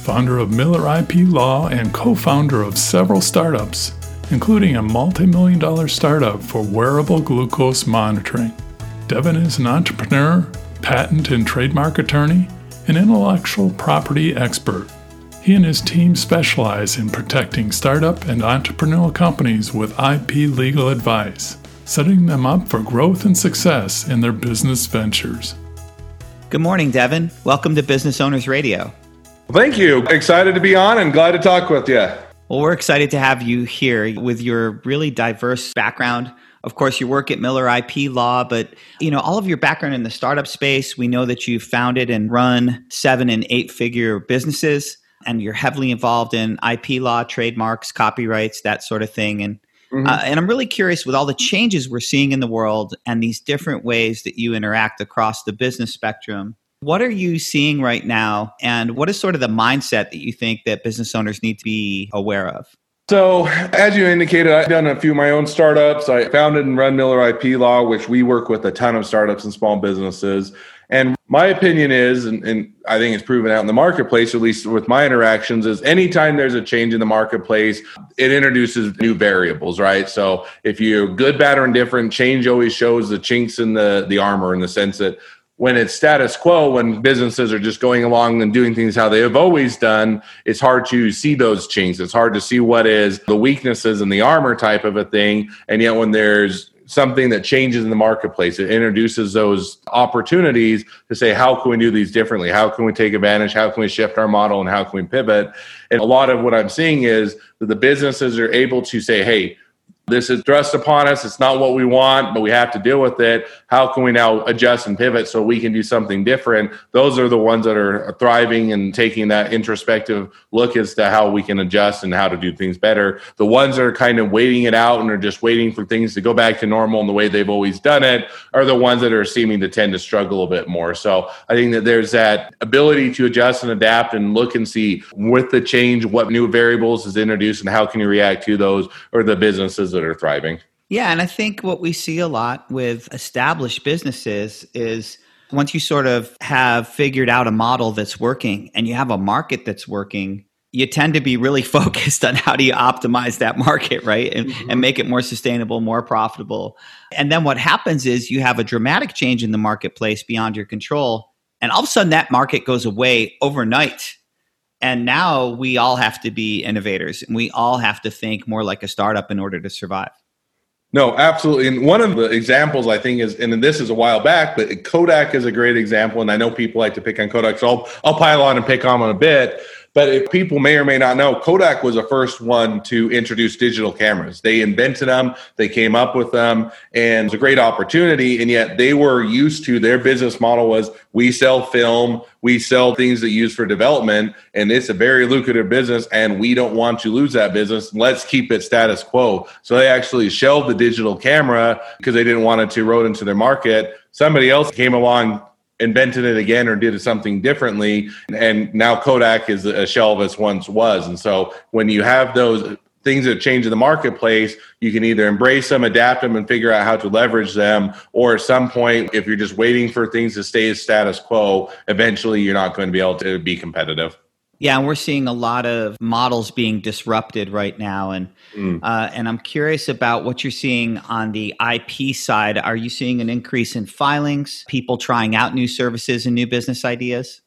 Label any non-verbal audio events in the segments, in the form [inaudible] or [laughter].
founder of Miller IP Law and co founder of several startups, including a multi million dollar startup for wearable glucose monitoring. Devin is an entrepreneur, patent and trademark attorney, and intellectual property expert. He and his team specialize in protecting startup and entrepreneurial companies with IP legal advice, setting them up for growth and success in their business ventures. Good morning, Devin. Welcome to Business Owners Radio. Thank you. Excited to be on and glad to talk with you. Well, we're excited to have you here with your really diverse background. Of course, you work at Miller IP Law, but you know all of your background in the startup space. We know that you've founded and run seven and eight figure businesses, and you're heavily involved in IP law, trademarks, copyrights, that sort of thing. And mm-hmm. uh, and I'm really curious with all the changes we're seeing in the world and these different ways that you interact across the business spectrum. What are you seeing right now? And what is sort of the mindset that you think that business owners need to be aware of? So, as you indicated, I've done a few of my own startups. I founded and run Miller IP Law, which we work with a ton of startups and small businesses. And my opinion is, and, and, I think it's proven out in the marketplace, at least with my interactions, is anytime there's a change in the marketplace, it introduces new variables, right? So if you're good, bad, or indifferent, change always shows the chinks in the, the armor in the sense that when it's status quo, when businesses are just going along and doing things how they have always done, it's hard to see those chinks. It's hard to see what is the weaknesses and the armor type of a thing. And yet, when there's something that changes in the marketplace, it introduces those opportunities to say, how can we do these differently? How can we take advantage? How can we shift our model? And how can we pivot? And a lot of what I'm seeing is that the businesses are able to say, hey, this is thrust upon us. It's not what we want, but we have to deal with it. How can we now adjust and pivot so we can do something different? Those are the ones that are thriving and taking that introspective look as to how we can adjust and how to do things better. The ones that are kind of waiting it out and are just waiting for things to go back to normal in the way they've always done it are the ones that are seeming to tend to struggle a bit more. So I think that there's that ability to adjust and adapt and look and see with the change what new variables is introduced and how can you react to those or the businesses that are thriving. Yeah, and I think what we see a lot with established businesses is once you sort of have figured out a model that's working and you have a market that's working, you tend to be really [laughs] focused on how do you optimize that market, right? And, mm-hmm. and make it more sustainable, more profitable. And then what happens is you have a dramatic change in the marketplace beyond your control. And all of a sudden that market goes away overnight and now we all have to be innovators and we all have to think more like a startup in order to survive. No, absolutely. And one of the examples I think is, and this is a while back, but Kodak is a great example. And I know people like to pick on Kodak, so I'll, I'll pile on and pick on them a bit. But if people may or may not know, Kodak was the first one to introduce digital cameras. They invented them, they came up with them, and it's a great opportunity. And yet they were used to their business model was we sell film, we sell things that use for development, and it's a very lucrative business, and we don't want to lose that business. Let's keep it status quo. So they actually shelved the digital camera because they didn't want it to erode into their market. Somebody else came along invented it again or did something differently. And now Kodak is a shelf as once was. And so when you have those things that change in the marketplace, you can either embrace them, adapt them, and figure out how to leverage them. Or at some point, if you're just waiting for things to stay as status quo, eventually you're not going to be able to be competitive. Yeah, and we're seeing a lot of models being disrupted right now, and mm. uh, and I'm curious about what you're seeing on the IP side. Are you seeing an increase in filings, people trying out new services and new business ideas?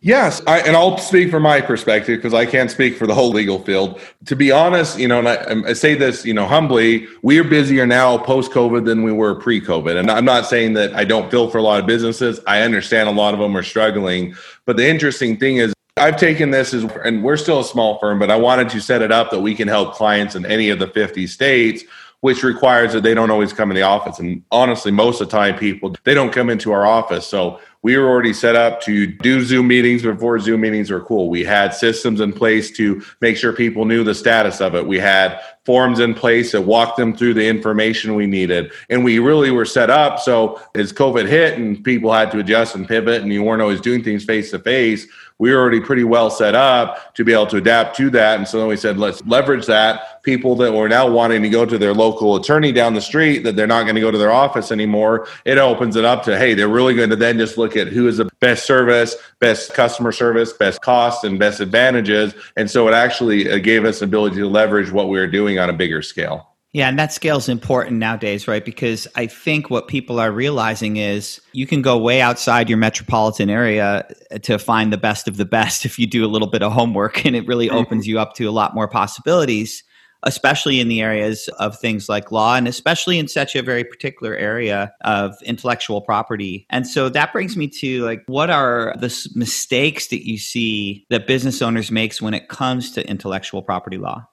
Yes, I, and I'll speak from my perspective because I can't speak for the whole legal field. To be honest, you know, and I, I say this, you know, humbly, we are busier now post COVID than we were pre COVID. And I'm not saying that I don't feel for a lot of businesses. I understand a lot of them are struggling. But the interesting thing is, I've taken this as, and we're still a small firm, but I wanted to set it up that we can help clients in any of the 50 states, which requires that they don't always come in the office. And honestly, most of the time, people, they don't come into our office. So we were already set up to do Zoom meetings before Zoom meetings were cool. We had systems in place to make sure people knew the status of it. We had forms in place that walked them through the information we needed. And we really were set up. So as COVID hit and people had to adjust and pivot and you weren't always doing things face to face, we were already pretty well set up to be able to adapt to that. And so then we said, let's leverage that. People that were now wanting to go to their local attorney down the street, that they're not going to go to their office anymore, it opens it up to, hey, they're really going to then just look at who is the best service, best customer service, best cost, and best advantages. And so it actually uh, gave us the ability to leverage what we were doing on a bigger scale. Yeah, and that scale is important nowadays, right? Because I think what people are realizing is you can go way outside your metropolitan area to find the best of the best [laughs] if you do a little bit of homework, and it really mm-hmm. opens you up to a lot more possibilities, especially in the areas of things like law and especially in such a very particular area of intellectual property. And so that brings me to like what are the mistakes that you see that business owners makes when it comes to intellectual property law?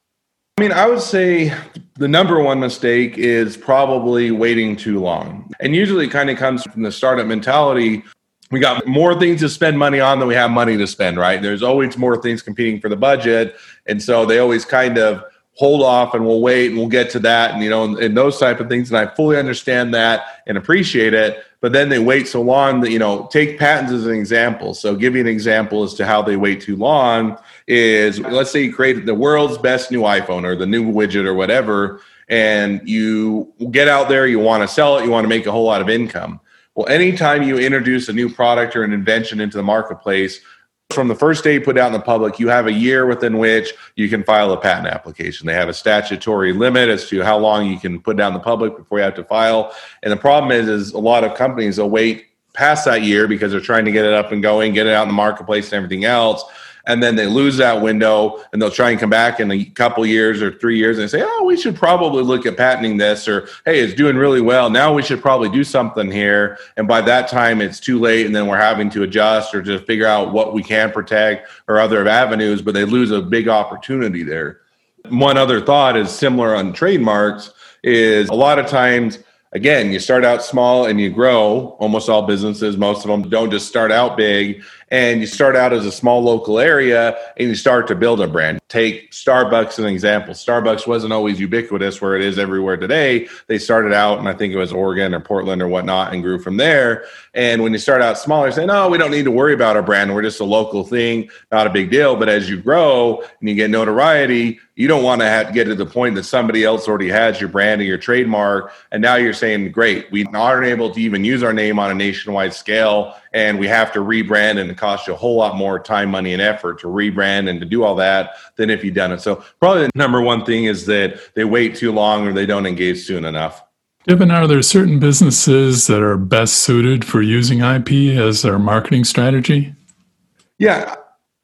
I mean, I would say the number one mistake is probably waiting too long. And usually kind of comes from the startup mentality. We got more things to spend money on than we have money to spend, right? There's always more things competing for the budget. And so they always kind of hold off and we'll wait and we'll get to that and you know and, and, those type of things. And i fully understand that and appreciate it. But then they wait so long that you know take patents as an example. So give you an example as to how they wait too long is let's say you created the world's best new iPhone or the new widget or whatever, and you get out there, you want to sell it, you want to make a whole lot of income. Well, anytime you introduce a new product or an invention into the marketplace, from the first day put out in the public, you have a year within which you can file a patent application. They have a statutory limit as to how long you can put down the public before you have to file. And the problem is, is a lot of companies will wait past that year because they're trying to get it up and going, get it out in the marketplace and everything else and then they lose that window and they'll try and come back in a couple years or three years and say, oh, we should probably look at patenting this or, hey, it's doing really well. Now we should probably do something here. And by that time, it's too late. And then we're having to adjust or just figure out what we can protect or other avenues, but they lose a big opportunity there. One other thought is similar on trademarks is a lot of times again, you start out small and you grow. Almost all businesses, most of them don't just start out big and you start out as a small local area and you start to build a brand. Take Starbucks as an example. Starbucks wasn't always ubiquitous where it is everywhere today. They started out, and I think it was Oregon or Portland or whatnot, and grew from there. And when you start out smaller, say, no, we don't need to worry about our brand. We're just a local thing, not a big deal. But as you grow and you get notoriety, you don't want to have to get to the point that somebody else already has your brand or your trademark. And now you're saying, great, we aren't able to even use our name on a nationwide scale and we have to rebrand and it costs you a whole lot more time money and effort to rebrand and to do all that than if you've done it so probably the number one thing is that they wait too long or they don't engage soon enough Given are there certain businesses that are best suited for using ip as their marketing strategy yeah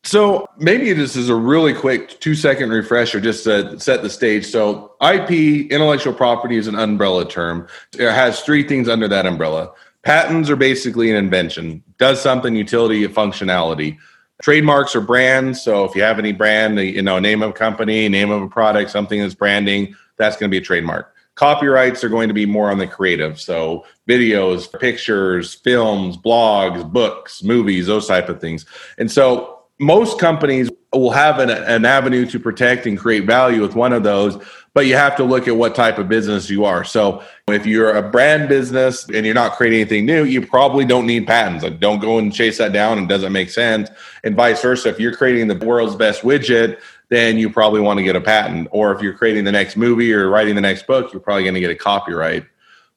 so maybe this is a really quick two second refresher just to set the stage. So IP, intellectual property, is an umbrella term. It has three things under that umbrella. Patents are basically an invention, does something utility functionality. Trademarks are brands. So if you have any brand, uh, you know, name of a company, name of a product, something that's branding, that's going to be a trademark. Copyrights are going to be more on the creative. So videos, pictures, films, blogs, books, movies, those type of things. And so most companies will have an, an avenue to protect and create value with one of those but you have to look at what type of business you are. So if you're a brand business and you're not creating anything new, you probably don't need patents. Like don't go and chase that down. It doesn't make sense. And vice versa. If you're creating the world's best widget, then you probably want to get a patent. Or if you're creating the next movie or writing the next book, you're probably going to get a copyright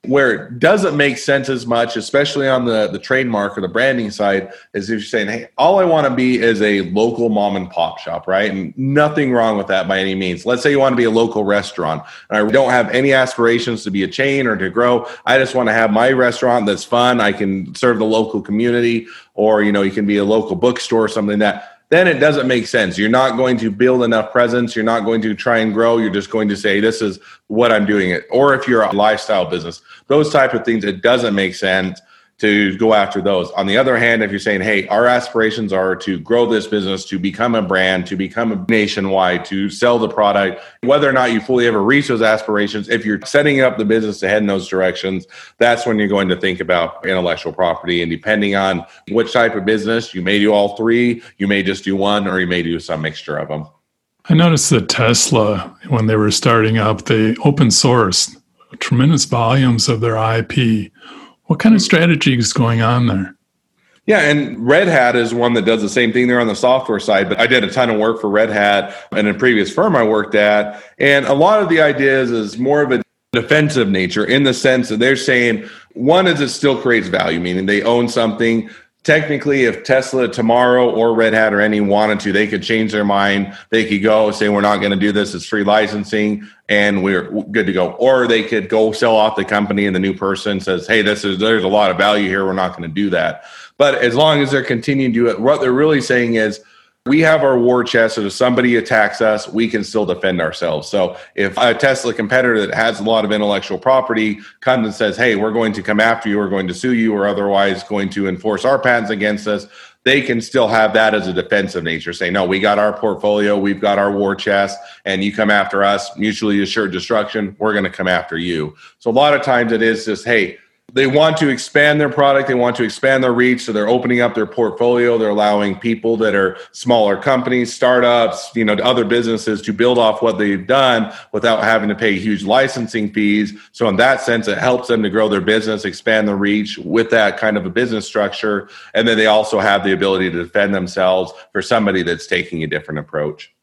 where it doesn't make sense as much, especially on the, the trademark or the branding side, is if you're saying, hey, all I want to be is a local mom and pop shop, right? And nothing wrong with that by any means. Let's say you want to be a local restaurant. I don't have any aspirations to be a chain or to grow. I just want to have my restaurant that's fun. I can serve the local community, or you know, you can be a local bookstore or something like that then it doesn't make sense. You're not going to build enough presence. You're not going to try and grow. You're just going to say, this is what I'm doing it. Or if you're a lifestyle business, those type of things, it doesn't make sense. To go after those. On the other hand, if you're saying, hey, our aspirations are to grow this business, to become a brand, to become a nationwide, to sell the product, whether or not you fully ever reach those aspirations, if you're setting up the business to head in those directions, that's when you're going to think about intellectual property. And depending on which type of business, you may do all three, you may just do one, or you may do some mixture of them. I noticed that Tesla, when they were starting up, they open sourced tremendous volumes of their IP what kind of strategy is going on there? Yeah, and Red Hat is one that does the same thing there on the software side. But I did a ton of work for Red Hat in a previous firm I worked at. And a lot of the ideas is more of a defensive nature in the sense that they're saying one is it still creates value, meaning they own something technically if tesla tomorrow or red hat or any wanted to they could change their mind. They could go say we're not going to do this. It's free licensing and we're good to go. Or they could go sell off the company and the new person says hey this is there's a lot of value here. We're not going to do that. But as long as they're continuing to do it what they're really saying is we have our war chest. So if somebody attacks us, we can still defend ourselves. So if a Tesla competitor that has a lot of intellectual property comes and says, hey, we're going to come after you, we're going to sue you, or otherwise going to enforce our patents against us, they can still have that as a defensive nature. Say, no, we got our portfolio, we've got our war chest, and you come after us, mutually assured destruction, we're going to come after you. So a lot of times it is just, hey, they want to expand their product they want to expand their reach so they're opening up their portfolio they're allowing people that are smaller companies startups you know other businesses to build off what they've done without having to pay huge licensing fees. So in that sense it helps them to grow their business expand the reach with that kind of a business structure. And then they also have the ability to defend themselves for somebody that's taking a different approach.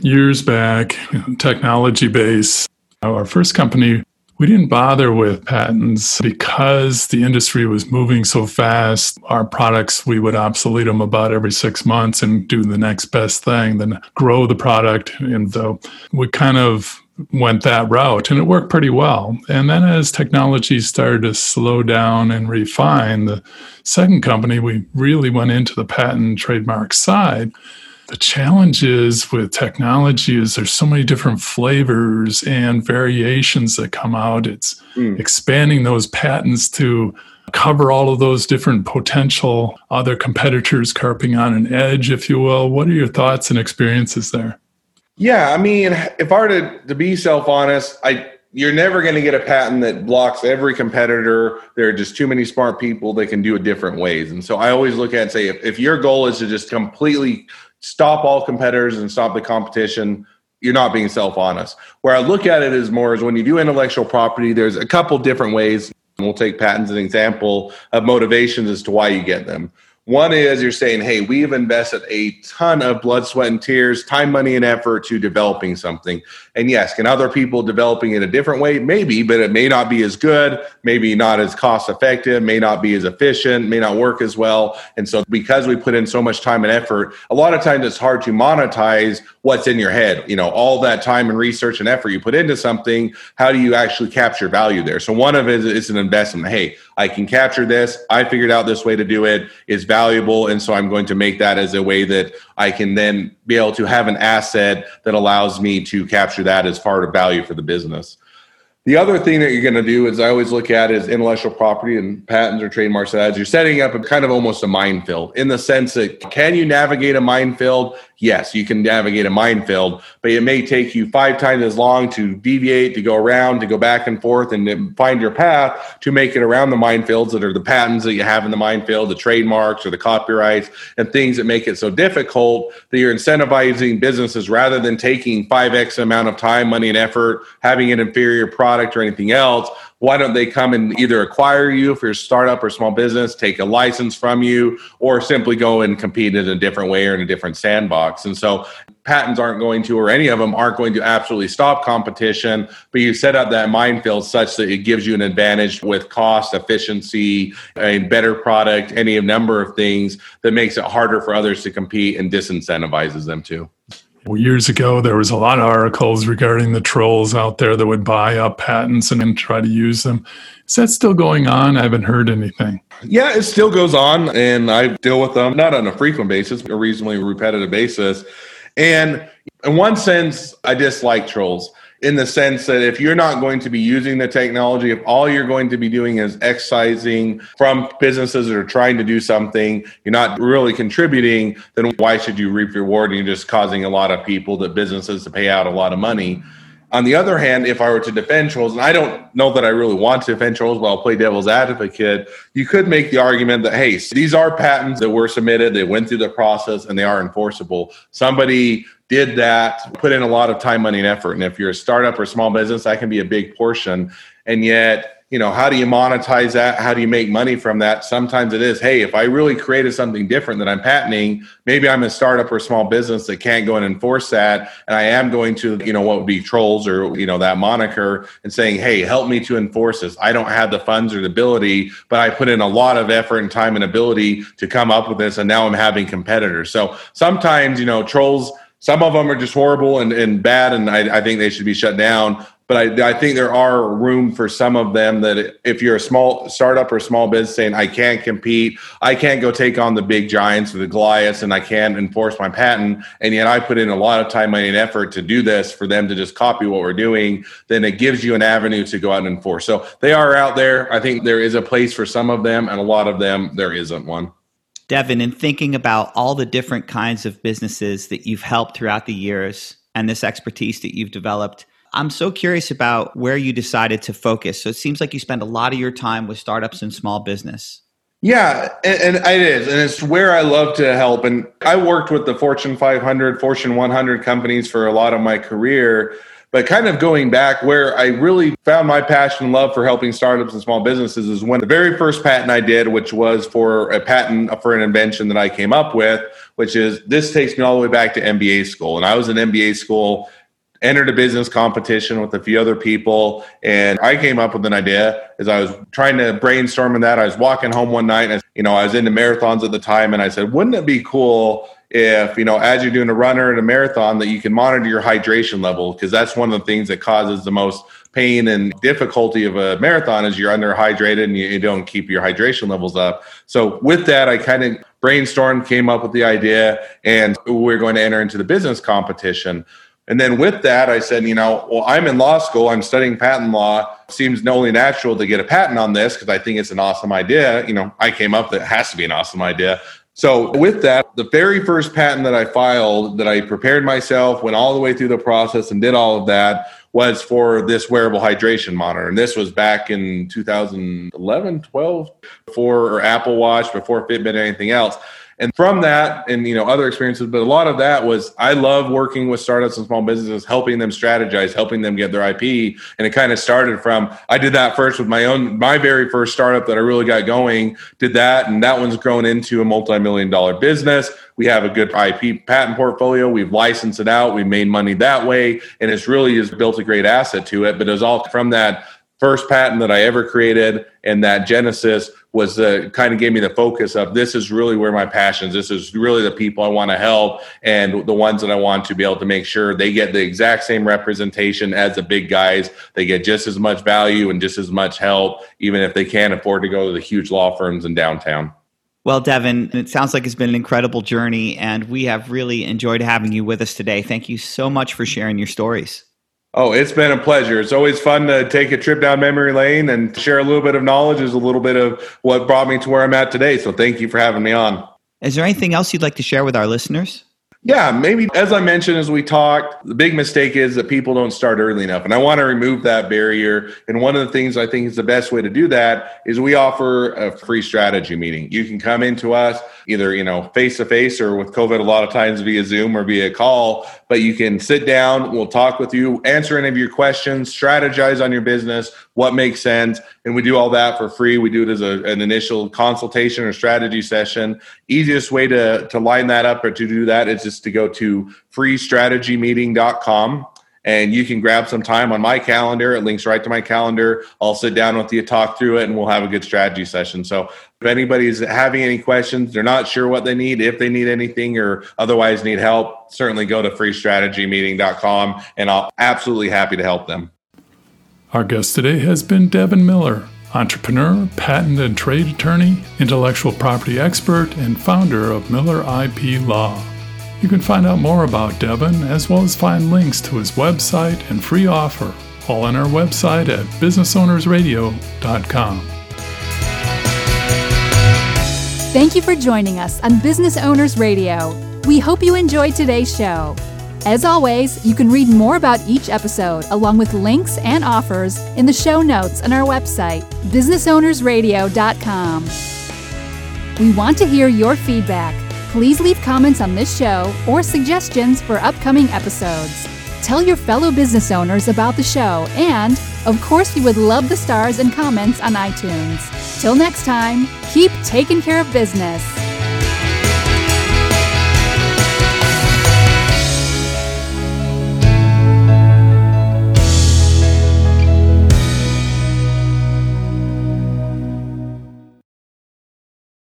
Years back technology base our first company we didn't bother with patents because the industry was moving so fast. Our products, we would obsolete them about every six months and do the next best thing, then grow the product. And so we kind of went that route and it worked pretty well. And then as technology started to slow down and refine, the second company, we really went into the patent trademark side the challenge is with technology is there's so many different flavors and variations that come out it's mm. expanding those patents to cover all of those different potential other competitors carping on an edge if you will what are your thoughts and experiences there yeah i mean if i were to, to be self-honest i you're never going to get a patent that blocks every competitor. There are just too many smart people that can do it different ways. And so I always look at and say, if, if your goal is to just completely stop all competitors and stop the competition. You're not being self-honest. Where i look at it is more is when you do intellectual property there's a couple different ways. And we'll take patents as an example of motivations as to why you get them one is you're saying, hey, we've invested a ton of blood, sweat, and tears, time, money, and effort to developing something. And yes, can other people developing it a different way? Maybe, but it may not be as good, maybe not as cost effective, may not be as efficient, may not work as well. And so, because we put in so much time and effort, a lot of times it's hard to monetize what's in your head. You know, all that time and research and effort you put into something, how do you actually capture value there? So, one of it is an investment. Hey, I can capture this. I figured out this way to do it is valuable. And so I'm going to make that as a way that I can then be able to have an asset that allows me to capture that as part of value for the business. The other thing that you're going to do is I always look at is intellectual property and patents or trademarks as you're setting up a kind of almost a minefield in the sense that can you navigate a minefield? yes, you can navigate a minefield, but it may take you five times as long to deviate, to go around, to go back and forth and find your path to make it around the minefields that are the patents that you have in the minefield, the trademarks or the copyrights and things that make it so difficult that you're incentivizing businesses rather than taking 5x amount of time, money, and effort, having an inferior product or anything else why don't they come and either acquire you for your startup or small business, take a license from you, or simply go and compete in a different way or in a different sandbox? And so patents aren't going to, or any of them aren't going to absolutely stop competition, but you set up that minefield such that it gives you an advantage with cost, efficiency, a better product, any number of things that makes it harder for others to compete and disincentivizes them to. Years ago, there was a lot of articles regarding the trolls out there that would buy up patents and then try to use them. Is that still going on? I haven't heard anything. Yeah, it still goes on, and I deal with them not on a frequent basis, a reasonably repetitive basis. And in one sense, I dislike trolls in the sense that if you're not going to be using the technology, if all you're going to be doing is excising from businesses that are trying to do something, you're not really contributing, then why should you reap reward? And you're just causing a lot of people, that businesses to pay out a lot of money. On the other hand, if I were to defend trolls, and I don't know that I really want to defend trolls, but I'll play devil's advocate, you could make the argument that, hey, these are patents that were submitted, they went through the process, and they are enforceable. Somebody did that, put in a lot of time, money, and effort. And if you're a startup or small business, that can be a big portion. And yet, you know, how do you monetize that? How do you make money from that? Sometimes it is, hey, if I really created something different that I'm patenting, maybe I'm a startup or a small business that can't go and enforce that. And I am going to, you know, what would be trolls or, you know, that moniker and saying, hey, help me to enforce this. I don't have the funds or the ability, but I put in a lot of effort and time and ability to come up with this. And now I'm having competitors. So sometimes, you know, trolls, some of them are just horrible and, and bad, and I, I think they should be shut down but I, I, think there are room for some of them that if you're a small startup or small business saying I can't compete, I can't go take on the big giants or the Goliaths, and I can't enforce my patent, and yet I put in a lot of time, money, and effort to do this for them to just copy what we're doing, then it gives you an avenue to go out and enforce. So they are out there. I think there is a place for some of them, and a lot of them there isn't one. Devin, in thinking about all the different kinds of businesses that you've helped throughout the years and this expertise that you've developed I'm so curious about where you decided to focus. So it seems like you spend a lot of your time with startups and small business. Yeah, and, and, it is, and it's where I love to help. And I worked with the Fortune 500, Fortune 100 companies for a lot of my career. But kind of going back, where I really found my passion and love for helping startups and small businesses is when the very first patent I did, which was for a patent for an invention that I came up with, which is this takes me all the way back to MBA school. And I was in MBA school entered a business competition with a few other people and i came up with an idea as i was trying to brainstorm in that. I was walking home one night and you know i was into marathons at the time and i said wouldn't it be cool if you know as you're doing a runner and a marathon that you can monitor your hydration level? Because that's one of the things that causes the most pain and difficulty of a marathon is you're underhydrated and you, you don't keep your hydration levels up. So with that i kind of brainstormed came up with the idea and we're going to enter into the business competition and then with that, I said, you know, well, I'm in law school, I'm studying patent law. Seems only natural to get a patent on this because I think it's an awesome idea. You know, I came up that has to be an awesome idea. So with that, the very first patent that I filed that I prepared myself, went all the way through the process and did all of that was for this wearable hydration monitor. And this was back in 2011, 12, before Apple Watch, before Fitbit, anything else. And from that and you know other experiences, but a lot of that was I love working with startups and small businesses, helping them strategize, helping them get their IP. And it kind of started from I did that first with my own my very first startup that I really got going, did that, and that one's grown into a multi-million dollar business. We have a good IP patent portfolio. We've licensed it out. We've made money that way. And it's really has built a great asset to it. But it was all from that first patent that I ever created and that Genesis was the kind of gave me the focus of this is really where my passions this is really the people i want to help and the ones that i want to be able to make sure they get the exact same representation as the big guys they get just as much value and just as much help even if they can't afford to go to the huge law firms in downtown well, Devin, it sounds like it's been an incredible journey, and we have really enjoyed having you with us today. Thank you so much for sharing your stories. Oh, it's been a pleasure. It's always fun to take a trip down memory lane and share a little bit of knowledge is a little bit of what brought me to where I'm at today. So thank you for having me on. Is there anything else you'd like to share with our listeners? Yeah, maybe as I mentioned as we talked, the big mistake is that people don't start early enough. And I want to remove that barrier. And one of the things I think is the best way to do that is we offer a free strategy meeting. You can come into us either, you know, face to face or with COVID a lot of times via Zoom or via call, but you can sit down, we'll talk with you, answer any of your questions, strategize on your business, what makes sense, and we do all that for free. We do it as a, an initial consultation or strategy session. Easiest way to to line that up or to do that is just to go to freestrategymeeting.com and you can grab some time on my calendar. It links right to my calendar. I'll sit down with you, talk through it, and we'll have a good strategy session. So if anybody's having any questions, they're not sure what they need, if they need anything or otherwise need help, certainly go to freestrategymeeting.com and I'll absolutely happy to help them. Our guest today has been Devin Miller, entrepreneur, patent and trade attorney, intellectual property expert, and founder of Miller IP Law. You can find out more about Devin as well as find links to his website and free offer all on our website at businessownersradio.com. Thank you for joining us on Business Owners Radio. We hope you enjoyed today's show. As always, you can read more about each episode along with links and offers in the show notes on our website, businessownersradio.com. We want to hear your feedback. Please leave comments on this show or suggestions for upcoming episodes. Tell your fellow business owners about the show, and, of course, we would love the stars and comments on iTunes. Till next time, keep taking care of business.